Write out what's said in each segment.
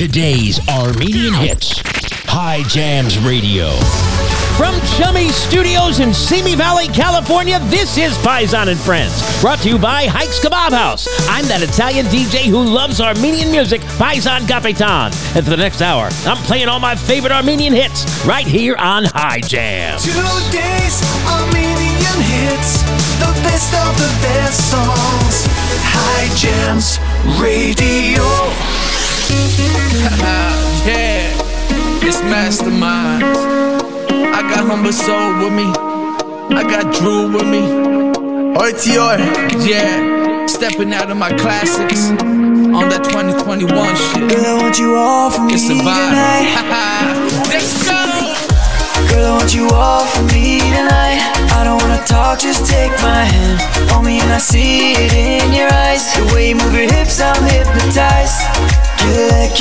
Today's Armenian hits. Hye Jams Radio. From Chummy Studios in Simi Valley, California, this is Paisan and Friends, brought to you by Haig's Kabob House. I'm that Italian DJ who loves Armenian music, Paisan Capitan. And for the next hour, I'm playing all my favorite Armenian hits right here on Hye Jam. Today's Armenian hits, the best of the best songs. Hye Jams Radio. yeah, it's Mastermind. I got Humble Soul with me. I got Drew with me. RTR, yeah. Stepping out of my classics on that 2021 shit. Girl, I want you all for me It's a vibe. tonight. Let's go. Girl, I want you all for me tonight. I don't wanna talk, just take my hand. Hold me and I see it in your eyes. The way you move your hips, I'm hypnotized. Kill it,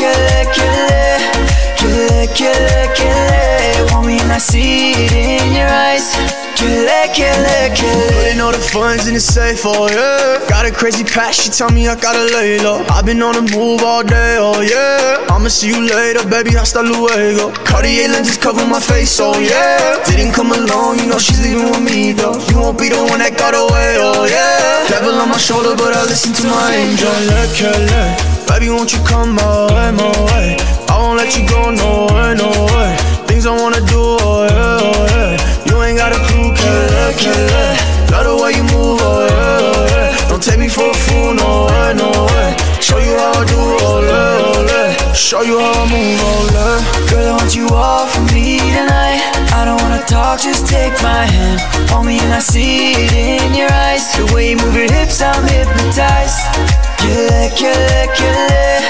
kill it, kill it. Want me and I see it in your eyes. It, kill it. Putting all the funds in the safe, oh yeah. Got a crazy she tell me I gotta lay low. I've been on the move all day, oh yeah. I'ma see you later, baby, hasta luego. Cartier lenses cover my face, oh yeah. Didn't come alone, you know she's leaving with me though. You won't be the one that got away, oh yeah. Devil on my shoulder, but I listen to my angel. Kill it. Baby, won't you come my way, my way? I won't let you go, no way, no way. Things I wanna do, oh yeah, oh yeah. You ain't got a clue, kill it, kill it. Love the way you move, oh yeah, oh yeah. Don't take me for a fool, no way, no way. Show you how I do, oh yeah, oh yeah. Show you how I move, oh yeah. Girl, I want you all for me tonight. I don't wanna talk, just take my hand. Hold me and I see it in your eyes. The way you move your hips, I'm hypnotized. Kill it, kill it, kill it.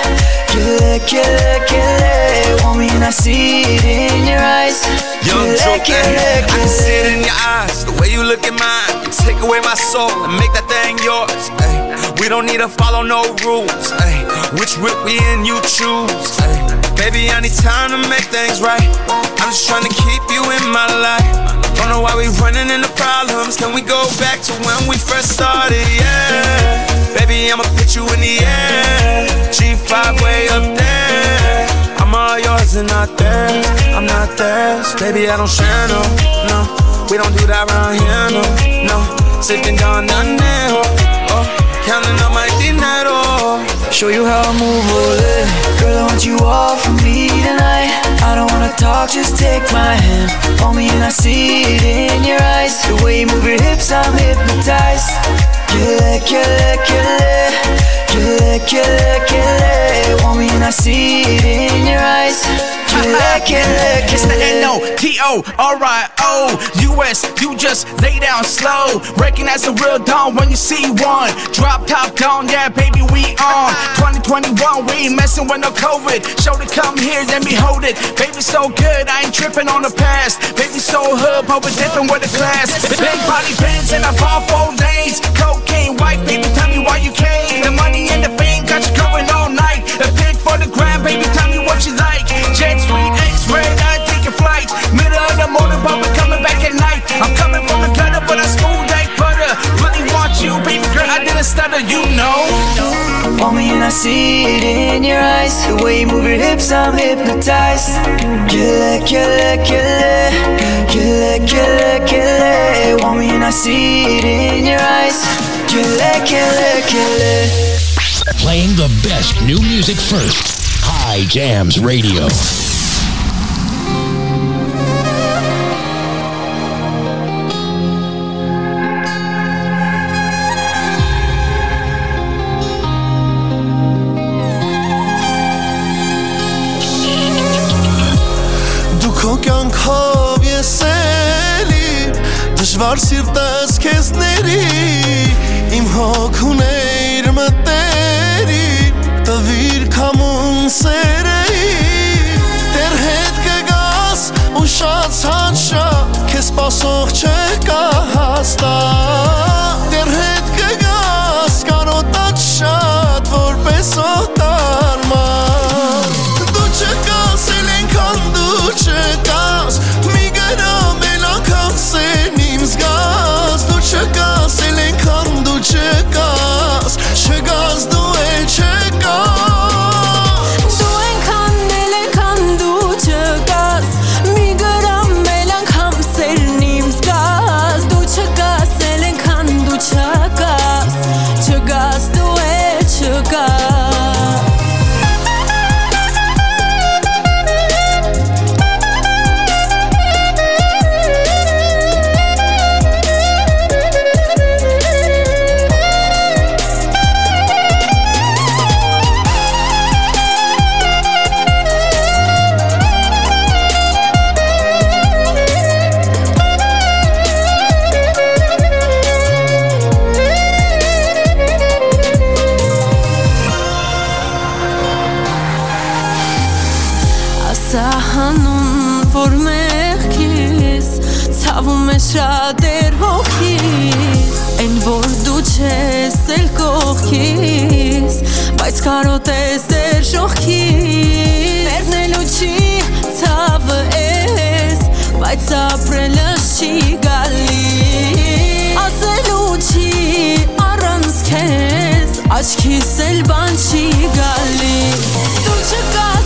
Kill it, kill it, kill it. Want me and I see it in your eyes. Young Kill Joe, it, kill it, I can see it. it in your eyes, the way you look at mine. You take away my soul and make that thing yours. Ay. We don't need to follow no rules. Ay. Which whip we in, you choose. Ay. Baby, I need time to make things right. I'm just trying to keep you in my life. Don't know why we running into problems. Can we go back to when we first started? Yeah. Baby, I'ma put you in the air. G5 way up there. I'm all yours and not theirs. I'm not theirs. Baby, I don't share no, no. We don't do that around here, no, no. Sipping down none oh. oh. Counting up my dinero. Show you how I move, oh yeah. Girl, I want you all for me tonight. I don't wanna talk, just take my hand. Hold me and I see it in your eyes. The way you move your hips, I'm hypnotized. Kill it, kill it, kill it. Kill it, kill it. Want me and I see it in your eyes. Kill it, kill it, It's the it. N-O-T-O-R-I-O U.S. You just lay down slow Recognize the real dawn when you see one Drop top down, yeah baby we on 2021 we ain't messing with no COVID Show to come here then behold it Baby so good I ain't tripping on the past Baby so hood but we're dipping with the class Big body pants and I ball four lanes Cocaine white baby tell me why you came The money and the fame got you covered all night A for the baby tell me what you like Jet sweet X-ray I take a flight Middle of the morning but we're coming back at night I'm coming from the gutter but I smooth like butter Really want you baby girl I didn't stutter you know me and I see it in your eyes. The way you move your hips, I'm hypnotized. Kill it, kill it, kill it. Kill it, kill it, kill it. Want me and I see it in your eyes. Kill it, kill it, kill it. Playing the best new music first. Hye Jams Radio. Dukokan kavje seli Dëshvarë sorte Բայց կարոտ ես դեր շողքիս Մերնելու չի ցավը ես Բայց ապրելը չի գալի Ասելու չի առանց քեզ Աչքիս էլ բան չի գալի Դու չկաս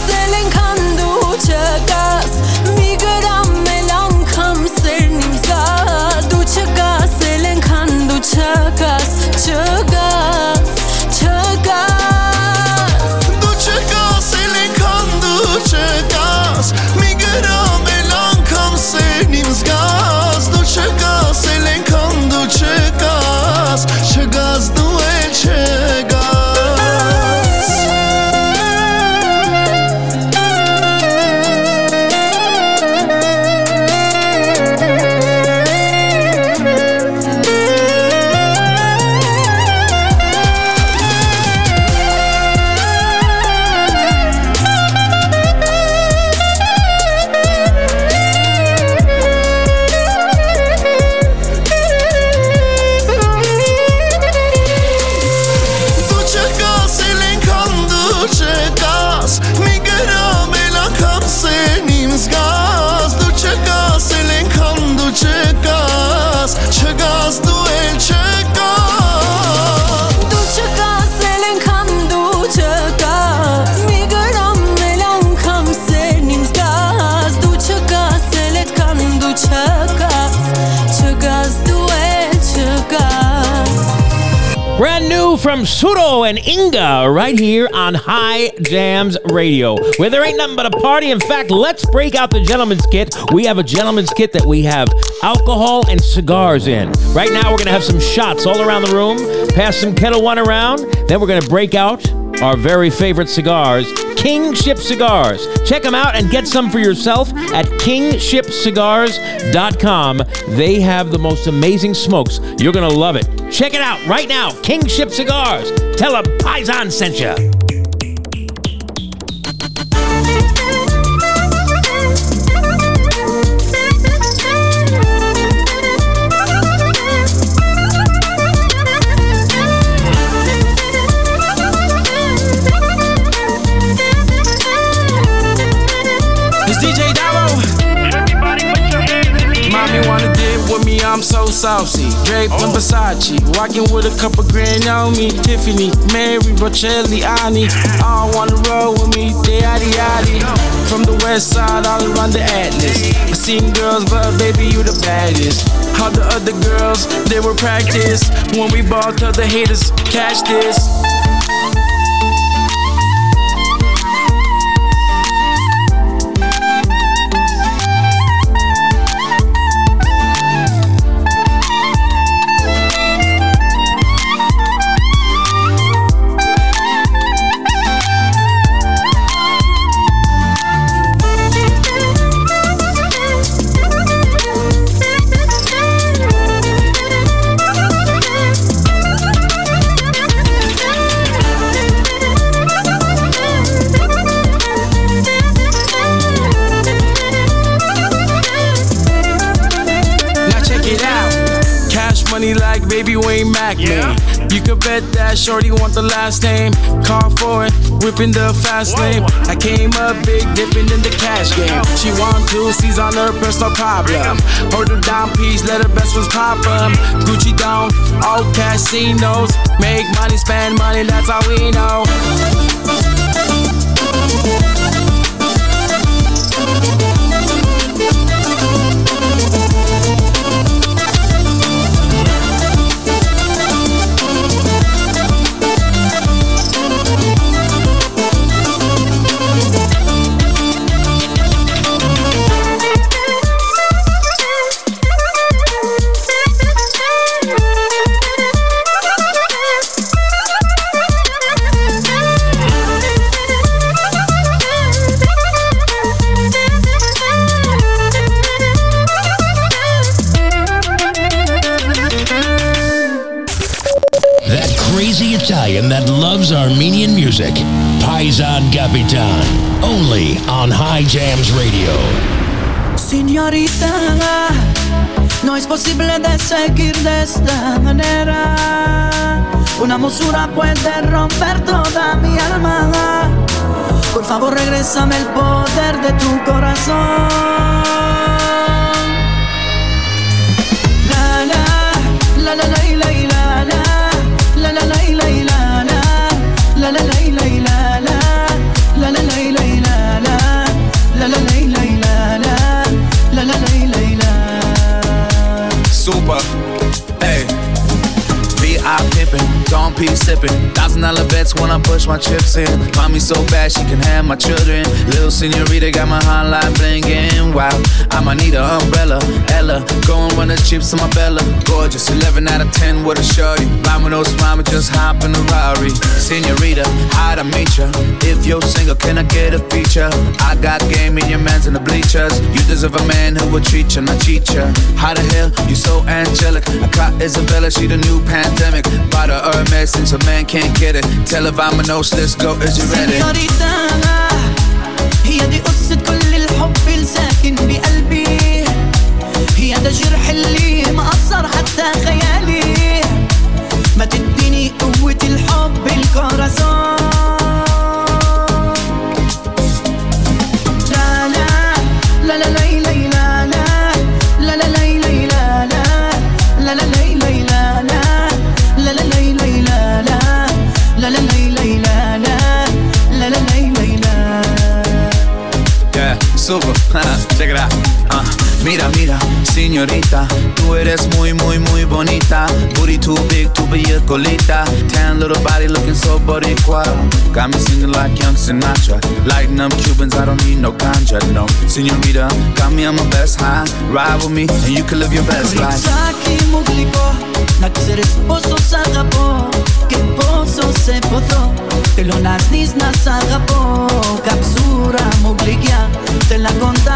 from Suro and Inga right here on Hye Jams Radio, where there ain't nothing but a party. In fact, let's break out the gentleman's kit. We have a gentleman's kit that we have alcohol and cigars in. Right now, we're going to have some shots all around the room, pass some Ketel One around. Then we're going to break out our very favorite cigars, Kingship Cigars. Check them out and get some for yourself at kingshipcigars.com. They have the most amazing smokes. You're going to love it. Check it out right now. Kingship Cigars. Tell them Paisan sent you. Saucy. Draped in Versace, walking with a couple grand on me. Tiffany, Mary, Bocelli, Ani, all wanna roll with me. They yaddy yaddy. From the west side, all around the Atlas. I seen girls, but baby, you the baddest. All the other girls, they were practice. When we tell the haters, catch this. Mac. You could bet that shorty want the last name. Call for it, whipping the fast lane. I came up big, dipping in the cash game. She want two C's on her personal problem. Hold her down, piece, let her best ones pop 'em. Gucci down, all casinos. Make money, spend money, that's all we know. Señorita, no es posible de seguir de esta manera. Una mosura puede romper toda mi alma. Por favor, regrésame el poder de tu corazón. sipping. Dollar bets when I push my chips in. Mommy so bad she can have my children. Little senorita got my hotline blingin'. Wow, I'ma need an umbrella. Ella, go and run the chips on my Bella. Gorgeous, 11 out of 10 with a shorty. Mama no mama just hop in the Rari. Senorita, how to meet ya? If you're single, can I get a feature? I got game in your man's in the bleachers. You deserve a man who will treat ya, not cheat ya. How the hell you so angelic? I caught Isabella, she the new pandemic. Bought her Hermes since a man can't get it. Tell if I'm a nose, let's go, is you ready? سينيوريتا هي دي قصة كل الحب الساكن بقلبي هي ده الجرح اللي مأثر حتى خيالي ما تديني قوة الحب الكوراسون Super, check it out. Uh, mira, mira, señorita, tú eres muy, muy, muy bonita. Booty too big, too big, colita. Tan little body looking so boricua. Got me singing like young Sinatra. Lighting up Cubans, I don't need no ganja, no. Señorita, got me on my best high. Ride with me, and you can live your best life. Rizaki mu gliko Na kseres poso sa gapo Ke poso se pozo Te lo naznis na sa gapo Kapsura Te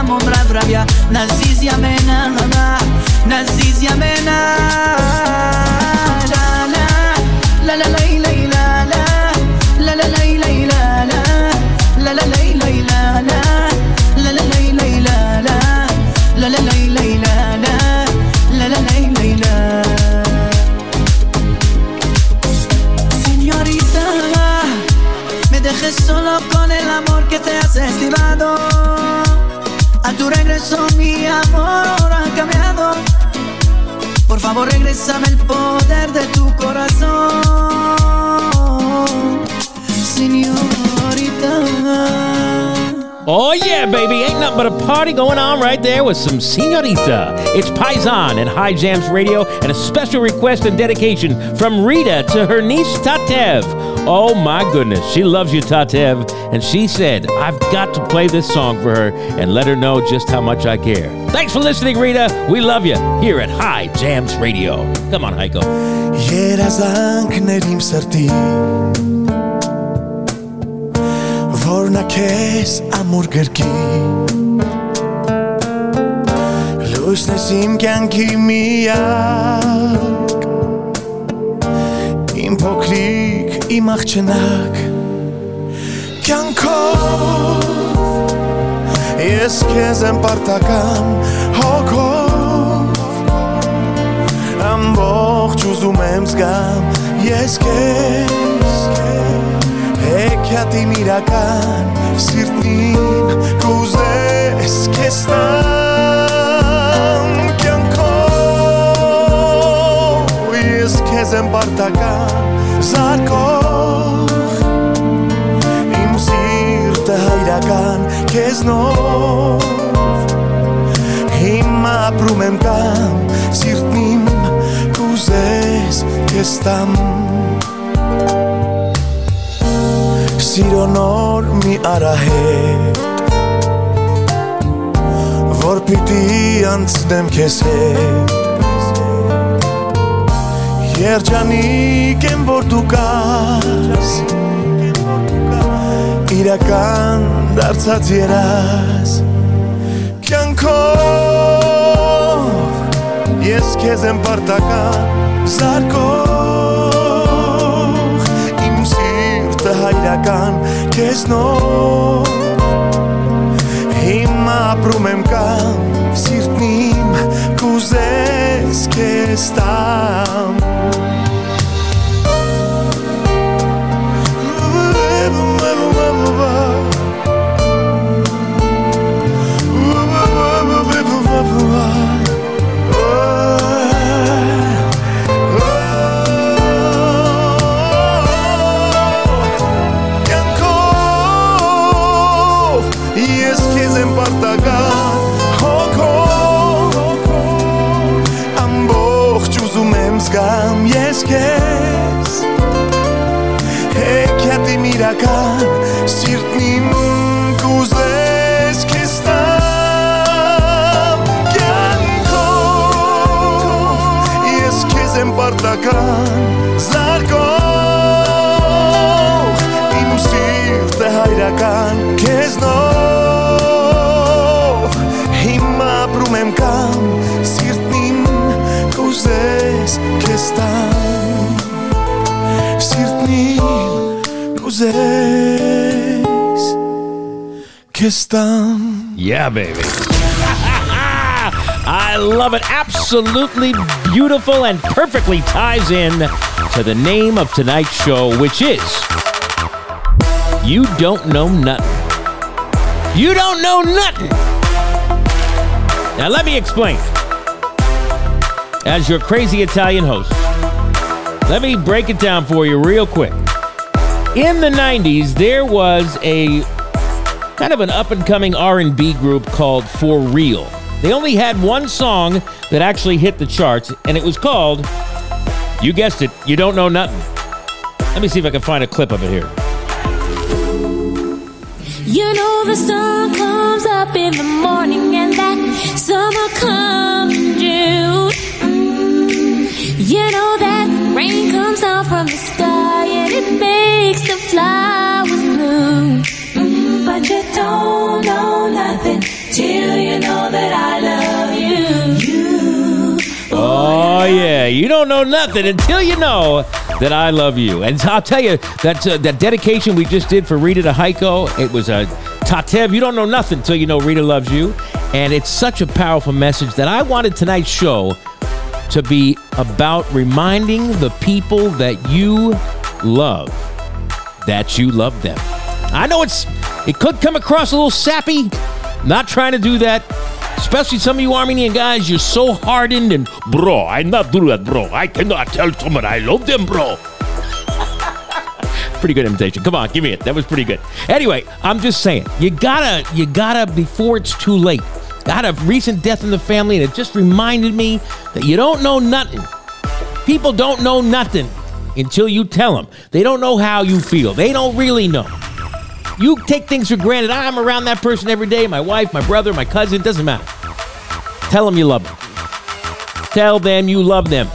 mam mam rabia Naziz yamena mama Naziz yamena La la. La la la la. La la la la. La la la la. La la la la. Sola con el amor que te has estimado Regreso mi amor ha cambiado. Por favor, regrésame el poder de tu corazón. Señorita. Oh, yeah, baby. Ain't nothing but a party going on right there with some senorita. It's Paisan and Hye Jams Radio, and a special request and dedication from Rita to her niece Tatev. Oh my goodness. She loves you, Tatev. And she said, I've got to play this song for her and let her know just how much I care. Thanks for listening, Rita. We love you here at Hye Jams Radio. Come on, Heiko. Իմ կյանքի միակ Իմ փոքրիկ իմ աղջնակ Կյանքով Ես քեզ եմ պարտական հոգով ամբողջ ուզում եմ զգամ ես քեզ հեքիաթի միրական սիրտին կուզես քեզ տամ կյանքով ես քեզ եմ պարտական զարկող քեզ տամ Սիրո նոր մի արահետ Որ պիտի անցնեմ քեզ հետ Երջանիկ եմ որ դու կաս Իրական դարձած երաս կյանքով ես քեզ եմ պարտական զարկող իմ սիրտը հայրական քեզնով Հիմա ապրում եմ կամ սիրտնիմ կուզես քեզ տամ kam, kje Yeah, baby. I love it. Absolutely beautiful and perfectly ties in to the name of tonight's show, which is you Don't Know Nothing. You don't know nothing. Now, let me explain. As your crazy Italian host, let me break it down for you real quick. In the 90s, there was a kind of an up and coming R&B group called For Real. They only had one song that actually hit the charts and it was called You guessed it, You Don't Know Nothing. Let me see if I can find a clip of it here. You know the sun comes up in the morning and that summer comes in June. Mm. You know that rain comes down from the sky and it makes the flowers bloom. Mm, But you don't know nothing till you know that I love you. You. Oh yeah, you don't know nothing until you know that I love you. And I'll tell you that uh, that dedication we just did for Rita to Heiko, it was a Tatev. You don't know nothing until you know Rita loves you, and it's such a powerful message that I wanted tonight's show to be about reminding the people that you love that you love them. I know it's it could come across a little sappy. Not trying to do that. Especially some of you Armenian guys, you're so hardened and bro, I not do that, bro. I cannot tell someone I love them, bro. pretty good imitation. Come on, give me it. That was pretty good. Anyway, I'm just saying, you gotta, you gotta before it's too late. Got a recent death in the family, and it just reminded me that you don't know nothing. People don't know nothing until you tell them. They don't know how you feel. They don't really know. You take things for granted. I'm around that person every day. My wife, my brother, my cousin, doesn't matter. Tell them you love them. Tell them you love them.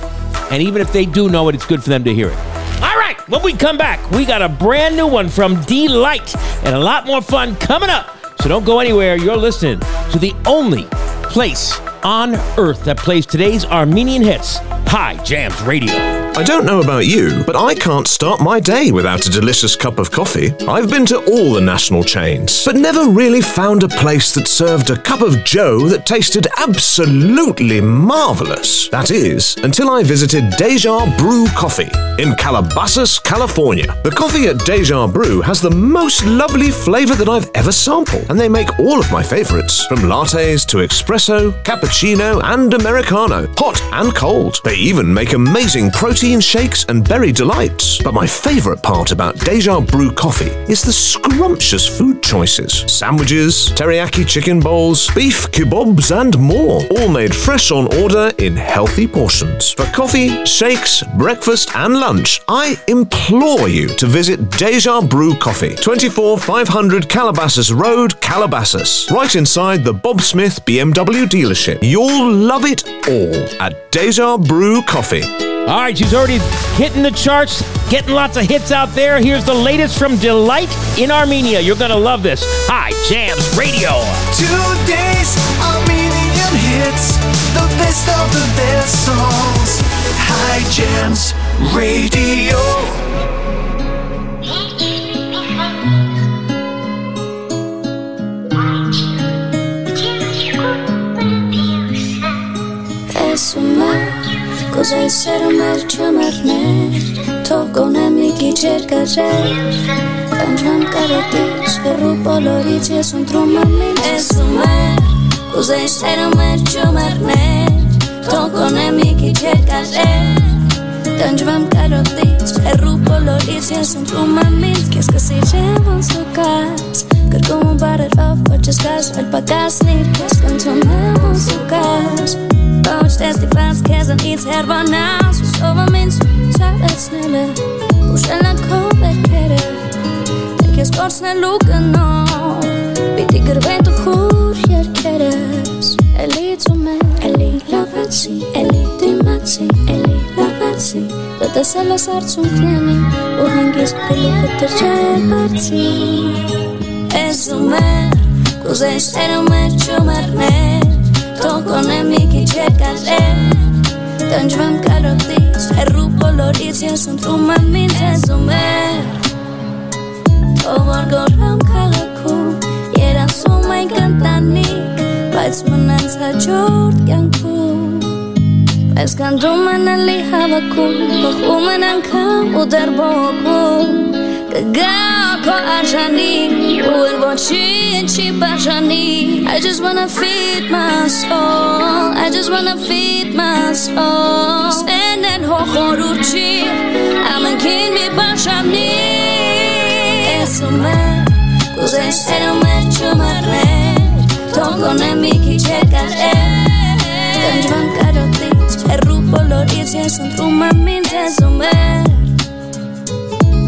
And even if they do know it, it's good for them to hear it. All right, when we come back, we got a brand new one from D'litte and a lot more fun coming up. So don't go anywhere. You're listening to the only place on earth that plays today's Armenian hits, Hye Jams Radio. I don't know about you, but I can't start my day without a delicious cup of coffee. I've been to all the national chains, but never really found a place that served a cup of Joe that tasted absolutely marvelous. That is, until I visited Deja Brew Coffee in Calabasas, California. The coffee at Deja Brew has the most lovely flavor that I've ever sampled, and they make all of my favorites, from lattes to espresso, cappuccino, and americano, hot and cold. They even make amazing protein shakes and berry delights. But my favorite part about Deja Brew coffee is the scrumptious food choices sandwiches, teriyaki chicken bowls, beef kebabs, and more, all made fresh on order in healthy portions. For coffee, shakes, breakfast, and lunch, I implore you to visit Deja Brew Coffee, 24 500 Calabasas Road, Calabasas, right inside the Bob Smith BMW dealership. You'll love it all at Deja Brew Coffee. All right, she's already hitting the charts, getting lots of hits out there. Here's the latest from D'litte in Armenia. You're going to love this. Hye Jams Radio. Today's Armenian hits, the best of the best songs. Hye Jams Radio. Կուզեի սերում էր չմերներ Թող գոնե մի քիչ երկարեր Տանջվեմ կարոտից Հեռու բոլորից ես ընտրում եմ ինձ Էսում էր Կուզեի սերում էր չմերներ Թող գոնե մի քիչ երկարեր Տանջվեմ կարոտից Հեռու բոլորից ես ընտրում եմ ինձ Քեզ կսիրեմ ոնց դու կաս Կրկում ու բարերով ոչ ես կաս Այլ պակասնիր կես կնդրոմեմ ու սու կաս Ոչ տես դիպանց կեզ անից հերվանաս Ուսով եմ ինձ ծավեցնել է Ուշել են քո վերքերը Դեր կեզ կործնելու կնով Պիտի գրվեն դու խուր երկերս Էլի ծում է, էլի լավացի, էլի դիմացի, էլի լավացի Դա տեսել ես արցունքներին, ու հանգիստ գլուխը թրջա է բարձին Էզում է, կուզես երում է չումերներ Թող գոնե մի քիչ երկարեր Տանջվեմ կարոտից Հեռու բոլորից ես ընտրում եմ ինձ եզում է Թող որ գորհամ քաղաքում Երասում ենք ընտանիք Բայց մնաց հաջորդ կյանքում Մեզ կանդում են էլի հավաքում Բխում են անգամ ու դեռ բողոքում Կգա Pajani Uwe Bochinchi Pajani I just wanna feed my soul I just wanna feed my soul. Senden Hochoruchi Aman Kinbi Pajani Esume Kuzen Serume Chumarle Tongone Miki Chekare Tanjwan Karotis Errupo Loris Yesun Truman Minzesume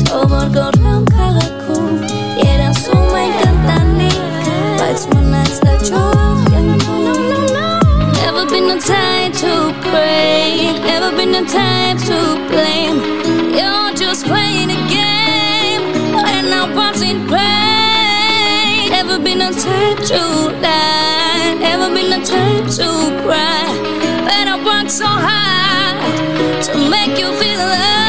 Tovor Gorham Kalakon ընտրում եմ ինձ եզում է Թող որ գորհամ քաղաքում Երասում ենք ընտանիք Բայց մնաց հաջող կյանքում Never been a time to pray Never been a time to blame You're just playing a game And I'm watching pain Never been a time to lie Never been a time to cry But I worked so hard To make you feel alive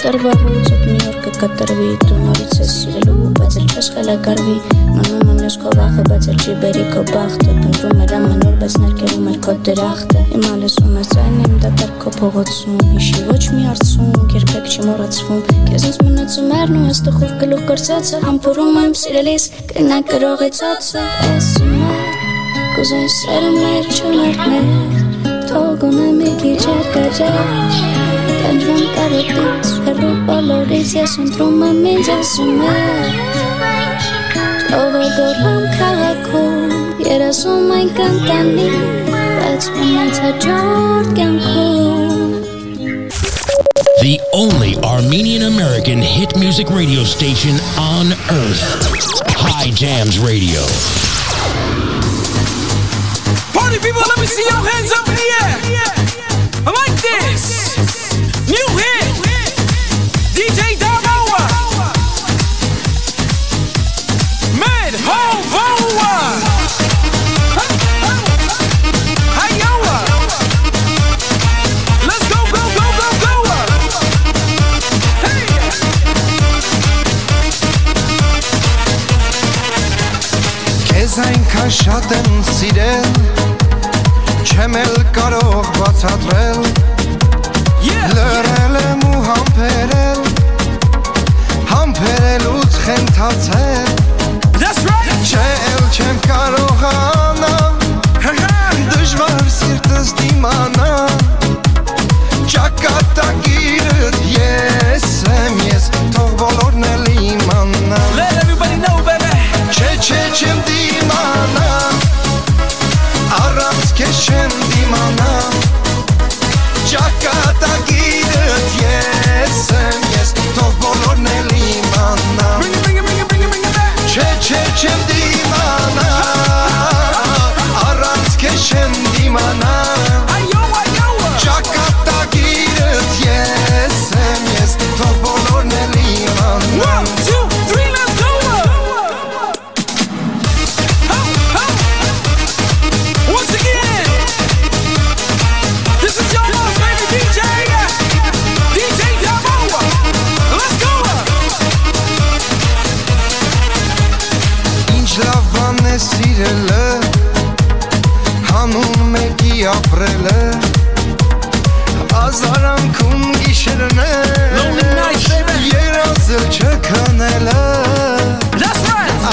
Է տարվահուց Այդ մի օր կկտրվի Դու նորից ես սիրելու Բայց էլ չես խելագարվի Մնում եմ ես քո վախը Բայց էլ չի բերի քո բախտը Փնտրում էր ամեն օր Բայց ներկերում էր քո դրախտը Հիմա լսում ես այն իմ դատարկ քո փողոցում Հիշի ոչ մի արցունք Երբեք չի մոռացվում Քեզնից մնացում էր ու ես տխուր գլուխ կրծածը Համբուրում եմ սիրելիս Կնա կրողի ծոցը Էսում է Կուզես սերում մեր չմերներ Թողում եմ մի քիչ L'orícia menys a amb cada I era suma encantant Vaig començar Jordi en cul the only Armenian American hit music radio station on earth. Hye Jams Radio. Party people, let me see your hands up in the air. I like this. Այնքան շատ եմ սիրել Չեմ էլ կարող բացատրել Լրել եմ ու համբերել Համբերելուց խենթացել Չէ էլ չեմ կարողանա Դժվար սիրտս դիմանա Ճակատագիրդ ես սիրելը Հանուն մեկի ապրելը Ազարանքում գիշերն է Երազը չքնելը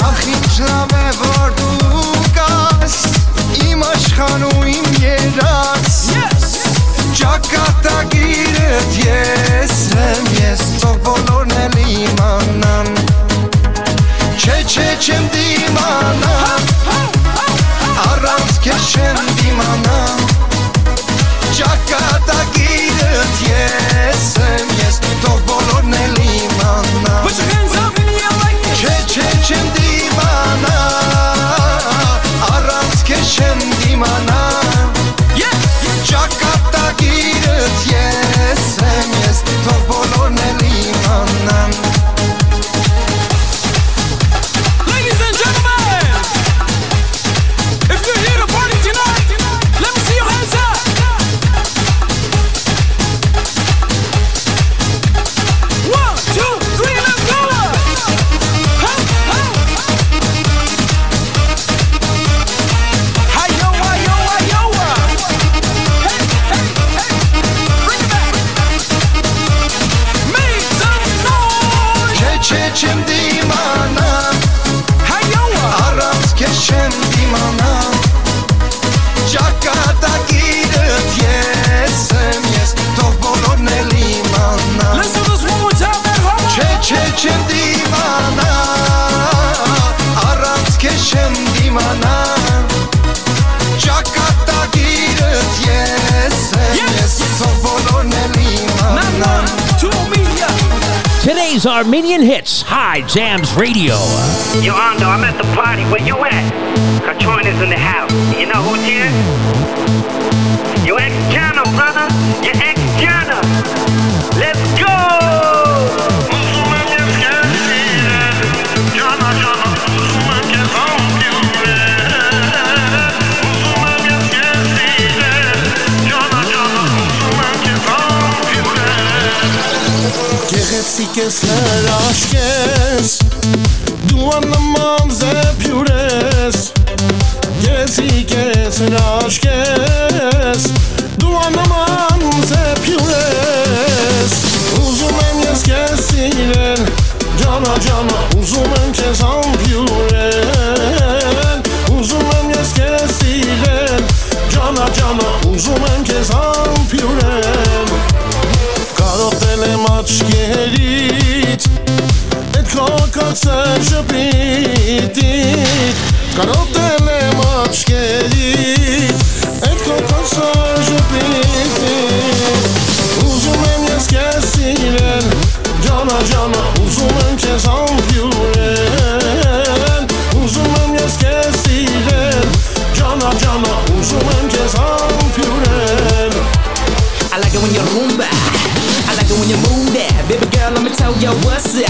Ախ ինչ լավ է որ դու կաս Իմ աշխան ու իմ երաս Ճակատագիրըդ ես եմ ես Թող բոլորն էլ իմանան Չէ չէ չեմ դիմանան քեզ չեմ դիմանա Ճակատագիրët ես եմ Armenian Hits Hye Jams Radio. Yo, Ando, I'm at the party. Where you at? Katroina's in the house. You know who's here? Your ex-Jana, brother. Your ex-Jana. keser aşk kes. Du anlamam zep yures Gezi keser aşk kes. Du anlamam zep yures Uzun em yes kesilen Cana cana uzun em kes al yuren Uzun em yes kesilen Cana cana uzun em kes al yuren Kadot shkerit E t'kokët se shëpitit Karotën e matë shkerit E t'kokët se shëpitit Uzumen jes kesiren Gjana gjana Uzumen kes ampjuren Uzumen jes kesiren Gjana gjana Uzumen kes ampjuren I like it when you rumba. when you move that. Baby girl, let me tell you what's up.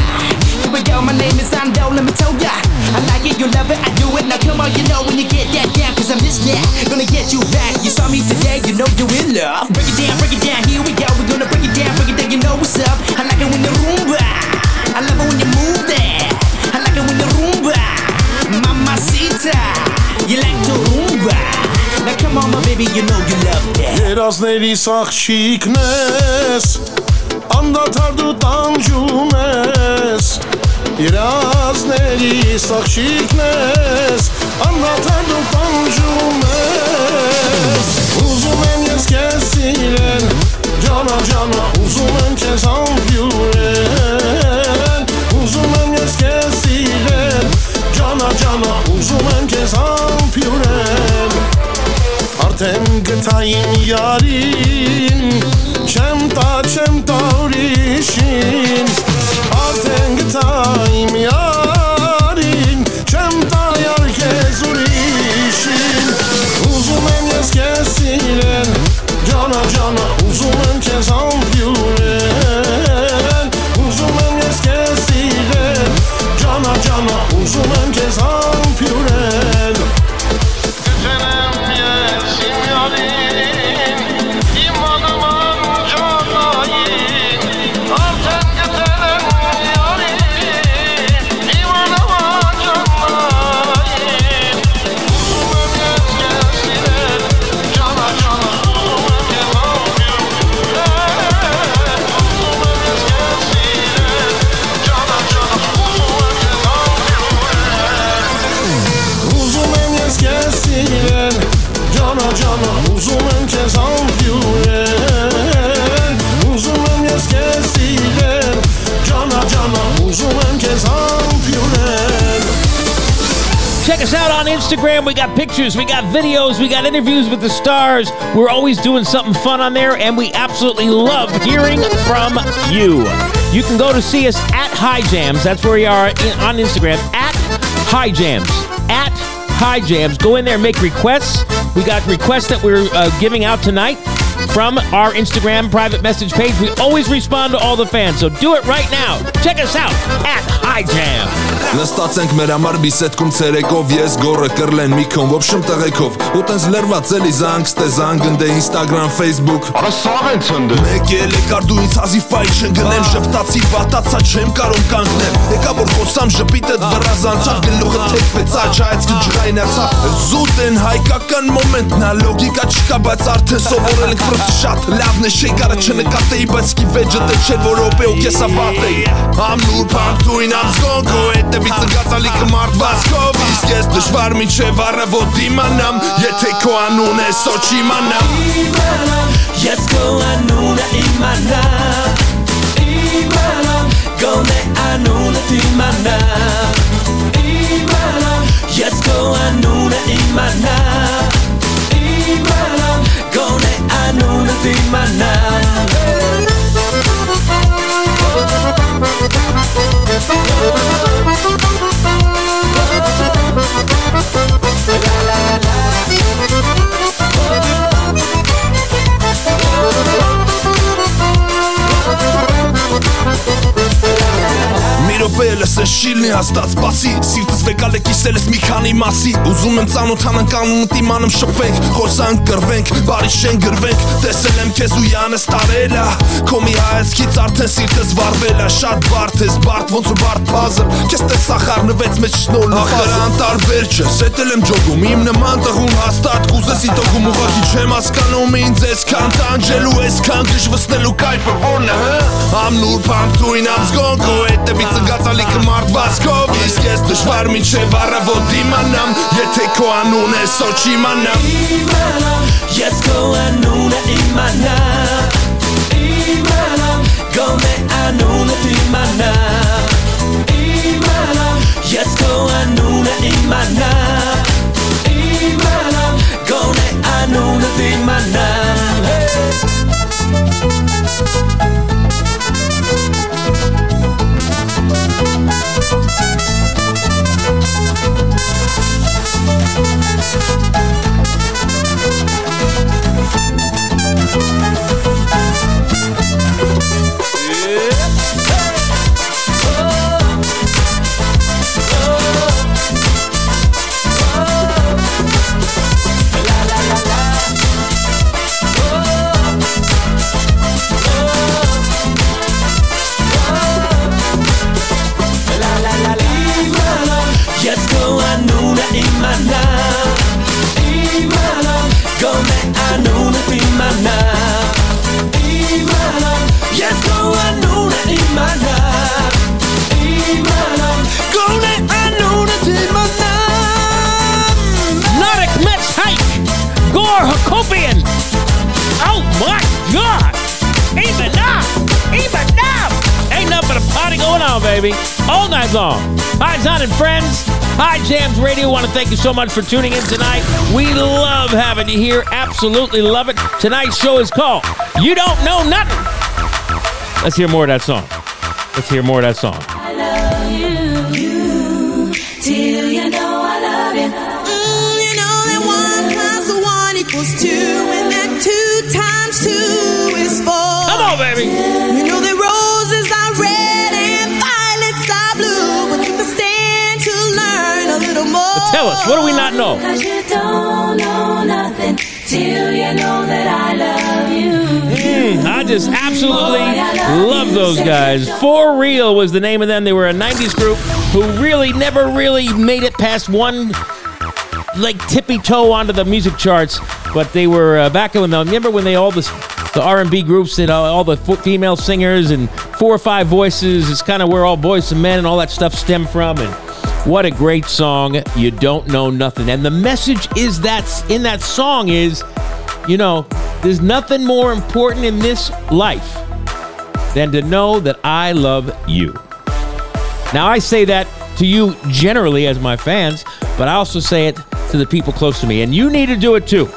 Here we go, my name is Ando, let me tell ya. I like it, you love it, I do it. Now come on, you know when you get that down, cause I miss that. Gonna get you back. You saw me today, you know you're in love. Break it down, break it down, here we go. We're gonna break it down, break it down, you know what's up. I like it when you rumba. I love it when you move that. I like it when you rumba. Mamacita, you like to rumba. Now come on, my baby, you know you love that. Biraz ne lisak çiknes. datar dudam gjumes I razneri sa këshiknes Am datar dudam gjumes Uzum e mjes kesilen Gjana gjana Uzum e mjes anfjuren Uzum e mjes kesilen Gjana gjana Uzum e mjes anfjuren Արդեն գտա իմ յարին Չեմ տա, չեմ տա ուրիշին Արդեն գտա իմ յարին on Instagram. We got pictures, we got videos, we got interviews with the stars. We're always doing something fun on there, and we absolutely love hearing from you. You can go to see us at Hye Jams. That's where we are on Instagram at Hye Jams. At Hye Jams. Go in there make requests. We got requests that we're uh, giving out tonight from our Instagram private message page. We always respond to all the fans, so do it right now. Check us out at Hye Jam. Նստացենք մեր համար բիսեթքում ցերեկով ես գորը կրլեն մի քոն ոբշմ տղեկով ու տենց լրված էլի զանգ ստեզան գնդե Instagram Facebook Արա սաղ են ցնդը Մեկ էլ եկար դու ինձ հազի ֆայլ չընկնեմ շփտացի վատացա չեմ կարող կանգնել Եկա որ խոսամ ժպիտը վրազանցավ գլուխը թեքվեց աչայց կջղային ասա զուտ են հայկական մոմենտն ա լոգիկա չկա բայց արդեն սովորել ենք պրոստը շատ լավն է շեյկարը չնկատեի բայց կի վեջը թե չէ որ օպե ու կեսա վատեի Ամնուր պամտույն ամսկոնքո հետևից ընկածալիքը մարդվածքով Իսկ ես դժվար միջև առավոտ իմանամ Եթե քո անուն է սոչ իմանամ Ես քո անունը իմանամ Իմանամ Գոնե անունը իմանամ Իմանամ Ես քո անունը իմանամ Իմանամ Գոնե անունը Մի Thank you. Րոպե լսես շիլնի հաստատ սպասի Սիրտս վեկալ է կիսել ես մի քանի մասի Ուզում եմ ծանոթանանք անունդ իմանեմ շփվենք Խոսանք կրվենք, բարի շեն գրվենք Տեսել եմ քեզ ու յանս տարելա Քո մի հայացքից արդեն սիրտս վարվել է Շատ բարդ ես, բարդ ոնց ու բարդ փազր Քեզ տեսա խառնվեց մեջ շնորհ Ախր անտարբեր չես, էտել եմ ջոգում Իմ նման տղուն հաստատ կուզես իտոգում Ուղղակի չեմ հասկանում ինձ այսքան տանջելու Այսքան գժվստելու կայֆը որն է, հը? Ամնուր պամտույն ամսգոն քո հետևից ընկածալիքը Dacă mart Vascovis Jesteś w armii Czewara Wodima nam. Je tylko anune Sochima nam. Jest ko anune imana Imana Gome anune imana Imana Jest ko anune imana Imana Gome party going on, baby, all night long. Hi, Zon and friends. Hye Jams Radio. Want to thank you so much for tuning in tonight. We love having you here. Absolutely love it. Tonight's show is called "You Don't Know Nothing." Let's hear more of that song. Let's hear more of that song. Till tell us, what do we not know? Cause you don't know nothing till you know that I love you. Mm, I just absolutely love those guys. For Real was the name of them. They were a 90s group who really never really made it past one like tippy toe onto the music charts, but they were uh, back in the, remember when they all this the R&B groups that all, all the fo- female singers and four or five voices is kind of where all boys and men and all that stuff stem from and what a great song you don't know nothing and the message is that in that song is you know there's nothing more important in this life than to know that I love you now I say that to you generally as my fans, but I also say it to the people close to me, and you need to do it too.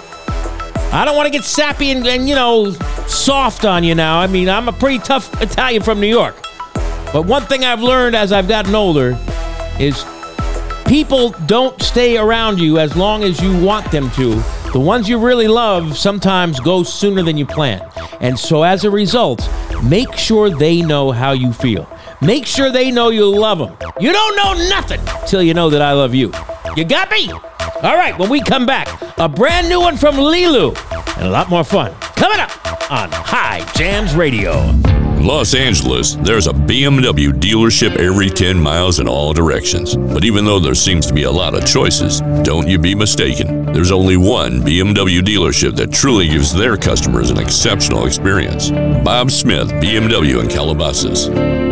I don't want to get sappy and, and, you know, soft on you now. I mean, I'm a pretty tough Italian from New York. But one thing I've learned as I've gotten older is people don't stay around you as long as you want them to. The ones you really love sometimes go sooner than you plan. And so as a result, make sure they know how you feel. Make sure they know you love them. You don't know nothing till you know that I love you. You got me? All right, when we come back, a brand new one from Lilu and a lot more fun coming up on Hye Jams Radio. Los Angeles, there's a BMW dealership every 10 miles in all directions. But even though there seems to be a lot of choices, don't you be mistaken. There's only one BMW dealership that truly gives their customers an exceptional experience Bob Smith BMW in Calabasas.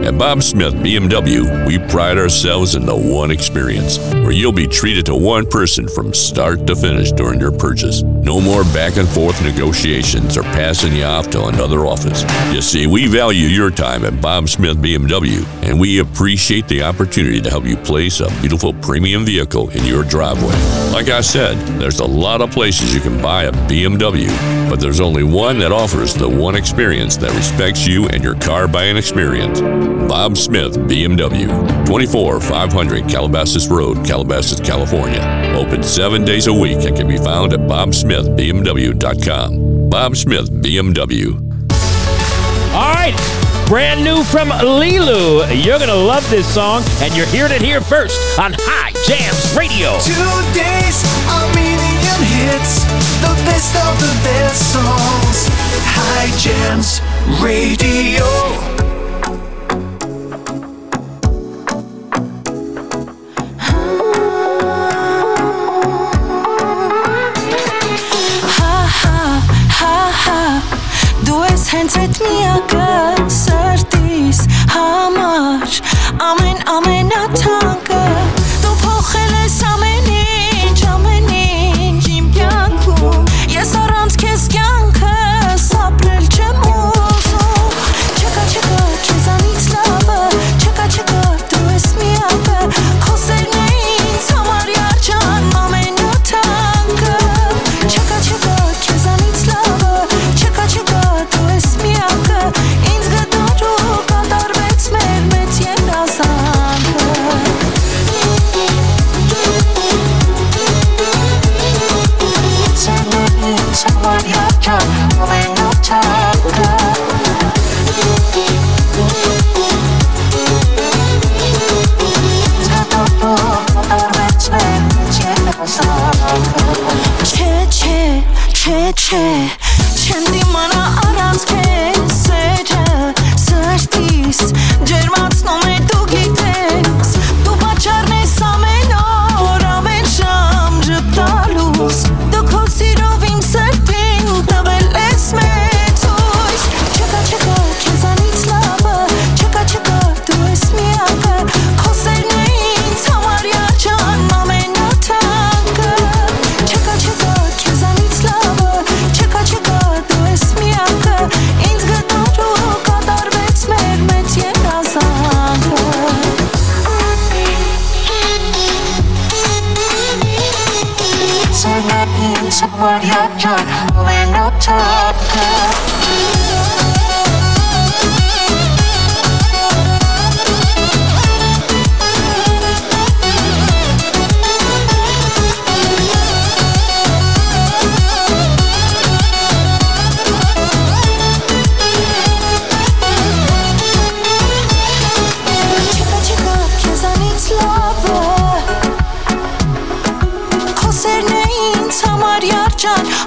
At Bob Smith BMW, we pride ourselves in the one experience, where you'll be treated to one person from start to finish during your purchase. No more back and forth negotiations or passing you off to another office. You see, we value your time at Bob Smith BMW, and we appreciate the opportunity to help you place a beautiful premium vehicle in your driveway. Like I said, there's a lot of places you can buy a BMW, but there's only one that offers the one experience that respects you and your car buying experience. Bob Smith BMW, 24 500 Calabasas Road, Calabasas, California. Open seven days a week and can be found at bobsmithbmw.com. Bob Smith BMW. All right, brand new from Lilu. You're going to love this song, and you're hearing it here first on Hye Jams Radio. Two days of million hits, the best of the best songs. Hye Jams Radio. Հենց այդ միակը սրտիս համար Ամեն ամենաթանկը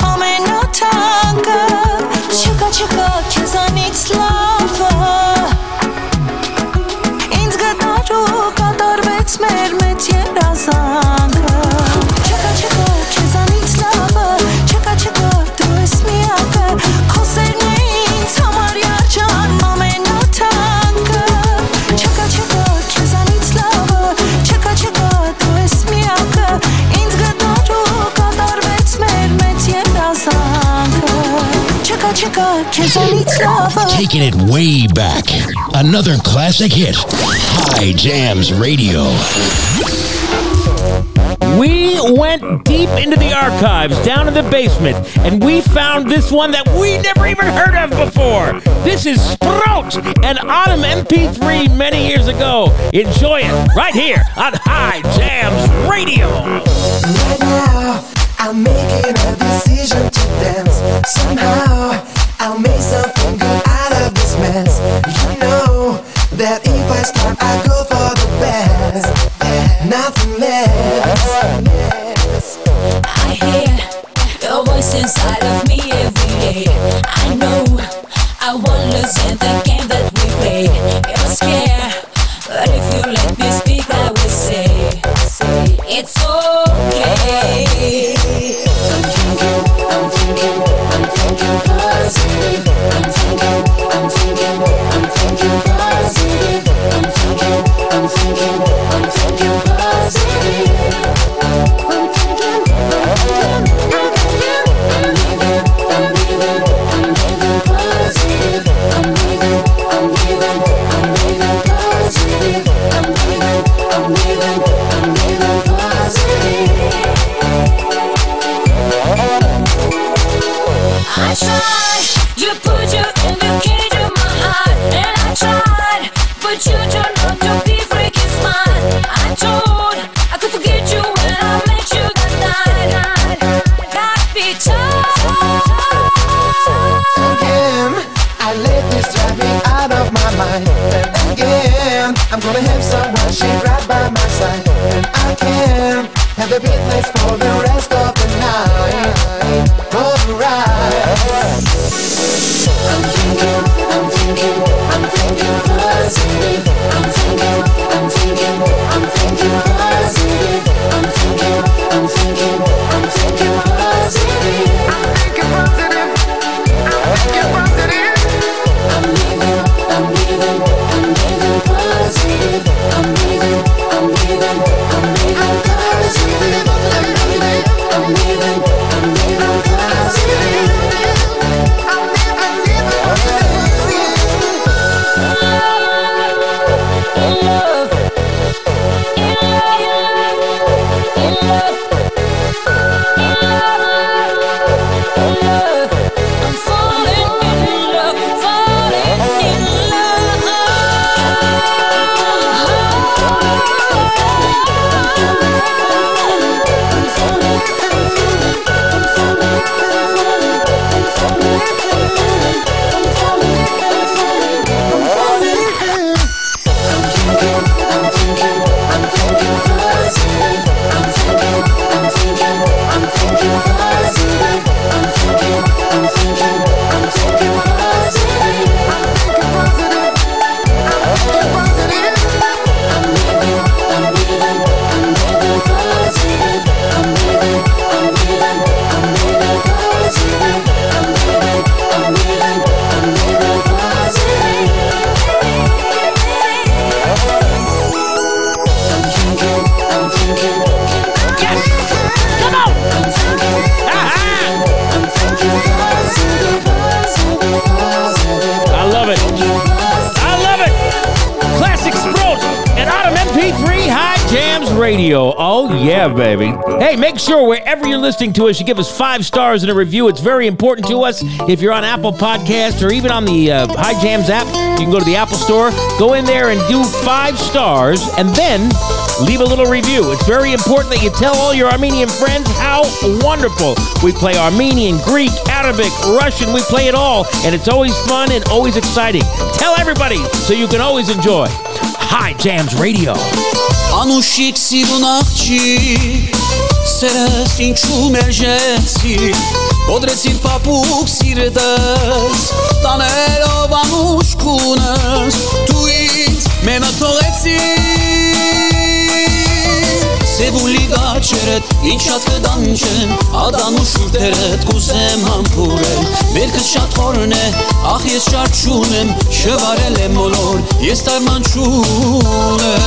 home in no time. Taking it way back. Another classic hit. Hye Jams Radio. We went deep into the archives, down in the basement, and we found this one that we never even heard of before. This is Shprot and Aram MP3 many years ago. Enjoy it right here on Hye Jams Radio. Right now, I'm making a decision to dance. Somehow, I'll make something good out of this mess. You know that if I start, I go for the best. Nothing less. I hear your voice inside of me Yeah, baby. Hey, make sure wherever you're listening to us, you give us five stars and a review. It's very important to us. If you're on Apple Podcast or even on the uh, Hye Jams app, you can go to the Apple Store, go in there and do five stars, and then leave a little review. It's very important that you tell all your Armenian friends how wonderful we play Armenian, Greek, Arabic, Russian. We play it all, and it's always fun and always exciting. Tell everybody so you can always enjoy Hye Jams Radio. Անուշիկ սիրուն աղջիկ Սերս ինչու մերժեցի Կոդրեցիր պապուկ սիրտս Տաներով անուշ քունս Դու ինձ մենա Եվ ու լիգաչերդ ինչ շատ կդանչեն Ադան ու շուրթերդ կուզեմ համբուրել Մերքս շատ խորն է, ախ ես շատ շուն եմ Շվարել եմ մոլոր, ես տարման շուն եմ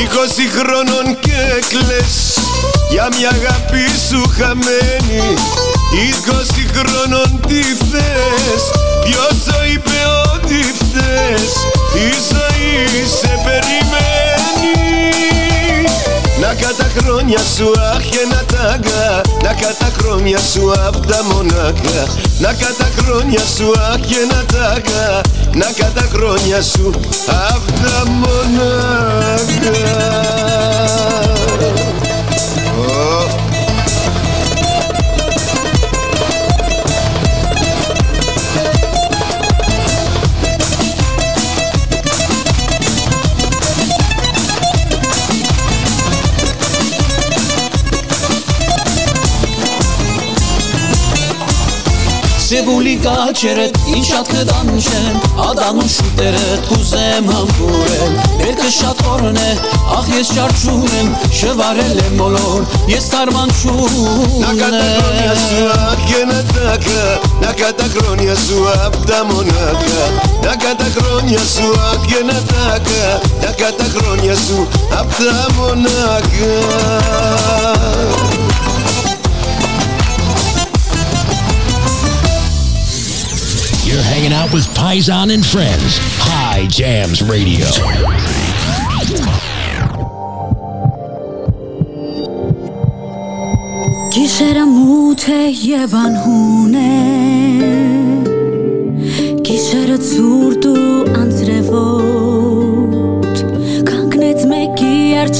Իգասի խրանան կեկ լես Για μια αγάπη σου χαμένη Είκοσι χρόνων τι θες. Ποιος σου είπε ότι φταίς Η ζωή σε περιμένει. Να κατά χρόνια σου αχ και να τάγκα Να κατά χρόνια σου αυτά μονάχα. Να κατά χρόνια σου αχ και να τάγκα Να κατά χρόνια σου αυτά μονάχα. Oh. լիգաչերդ ինչ շատ կդանուշեն ադանուշ շուտերը կուզեմ համբուրել Ներքը շատ օրն է ախ ես շարժում եմ շվարել եմ բոլոր ես թարմանչում Накатагрония суап генатака Накатагрония суап дамонака Накатагрония суап генатака Накатагрония суап дамонака You're hanging out with Paisan and friends. Hye Jams Radio. Quisiera mute llevan hune Quisiera zurdu antre vot Kang net me kier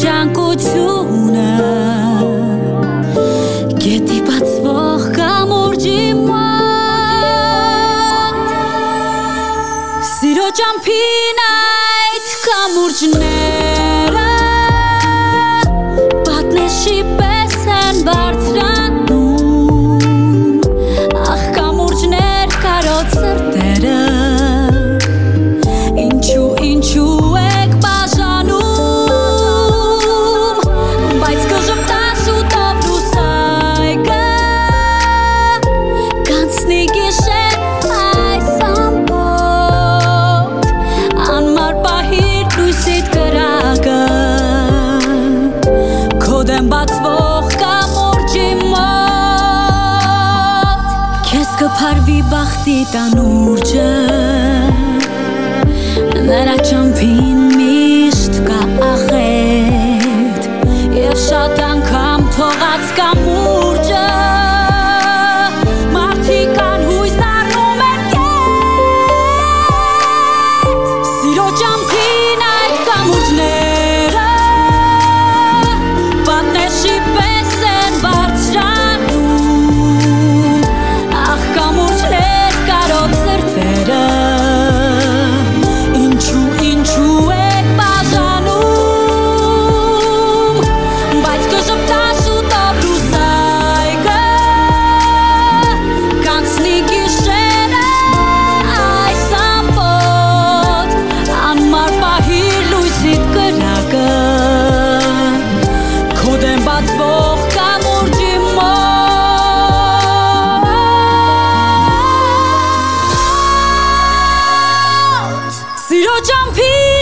Jumping night, kamurcu 血肉将拼。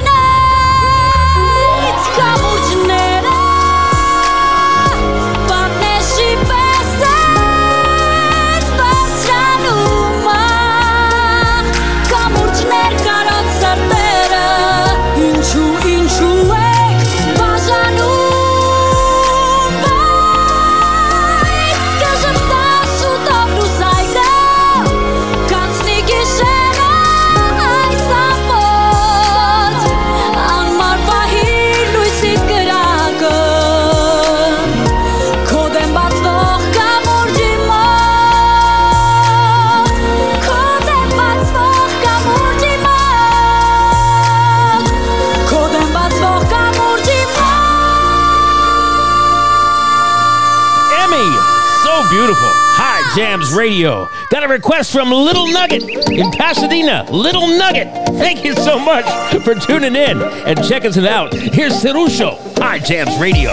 Radio. Got a request from Little Nugget in Pasadena. Little Nugget, thank you so much for tuning in and checking us out. Here's Sirusho. Hye Jams Radio.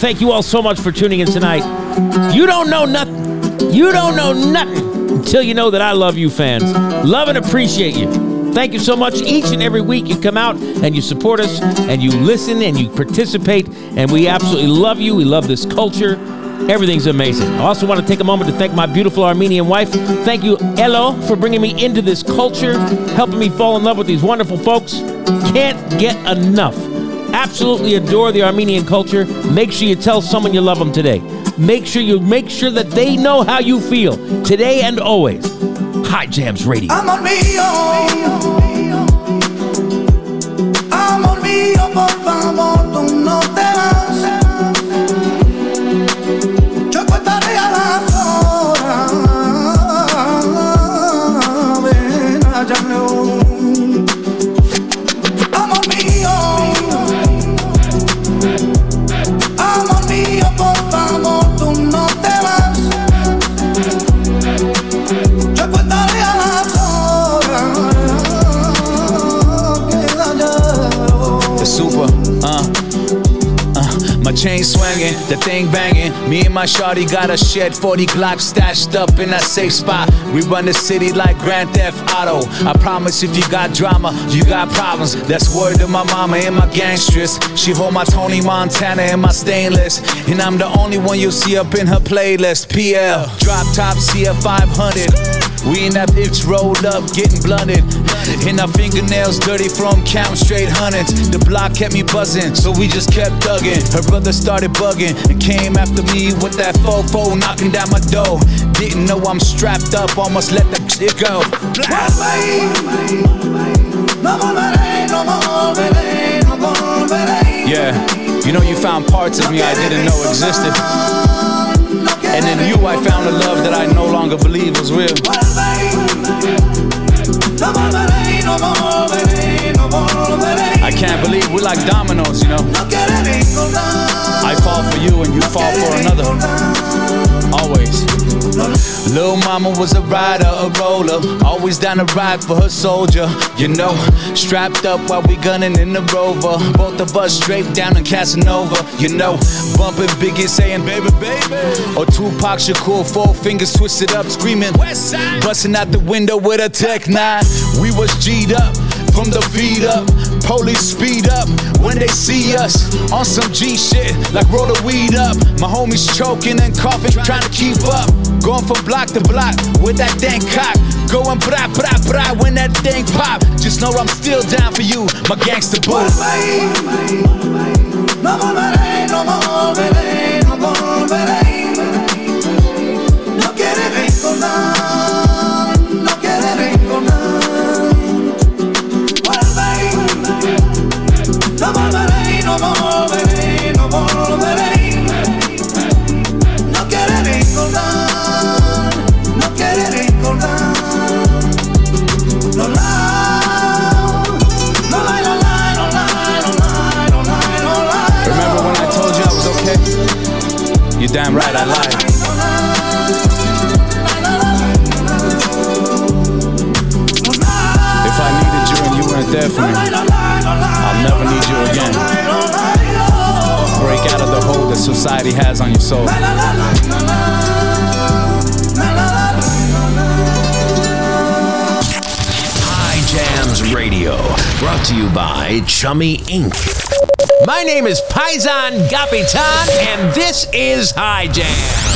Thank you all so much for tuning in tonight. You don't know nothing. You don't know nothing until you know that I love you, fans. Love and appreciate you. Thank you so much. Each and every week you come out and you support us and you listen and you participate, and we absolutely love you. We love this culture. Everything's amazing. I also want to take a moment to thank my beautiful Armenian wife. Thank you, Elo, for bringing me into this culture, helping me fall in love with these wonderful folks. Can't get enough. Absolutely adore the Armenian culture. Make sure you tell someone you love them today. Make sure you make sure that they know how you feel today and always. Hye Jams Radio. Por favor, tú no te vas. My chain swinging, the thing banging. Me and my shawty got a shed 40 Glock stashed up in that safe spot. We run the city like Grand Theft Auto. I promise if you got drama, you got problems. That's word to my mama and my gangstress. She hold my Tony Montana and my stainless. And I'm the only one you'll see up in her playlist. PL, drop top CF 500. We in that bitch rolled up, getting blunted. And our fingernails dirty from count straight hundreds. The block kept me buzzing, so we just kept thugging. Her brother started bugging and came after me with that fofo knocking down my door. Didn't know I'm strapped up, almost let that shit go. Yeah, you know you found parts of me I didn't know existed. And in you I found a love that I no longer believe was real. I can't believe we're like dominoes, you know. No quiere recordar. I fall for you and you fall for another. Lil' mama was a rider, a roller, always down to ride for her soldier. You know, strapped up while we gunning in the rover. Both of us straight down in Casanova. You know, bumping Biggie saying baby, baby. Or Tupac Shakur, four fingers twisted up, screaming Busting out the window with a Tech 9. We was G'd up from the feet up. Police speed up when they see us on some G shit, like roll the weed up. My homies choking and coughing, trying to keep up. Going from block to block with that dang cock. Going bra bra bra when that thing pop. Just know I'm still down for you, my gangster boo. No volveré, no volveré, no volveré. No recordar, damn right, I lied. If I needed you and you weren't there for me, I'll never need you again. Break out of the hold that society has on your soul. Hye Jams Radio, brought to you by Chummy Inc. My name is Paisan Gapitan, and this is Hye Jams.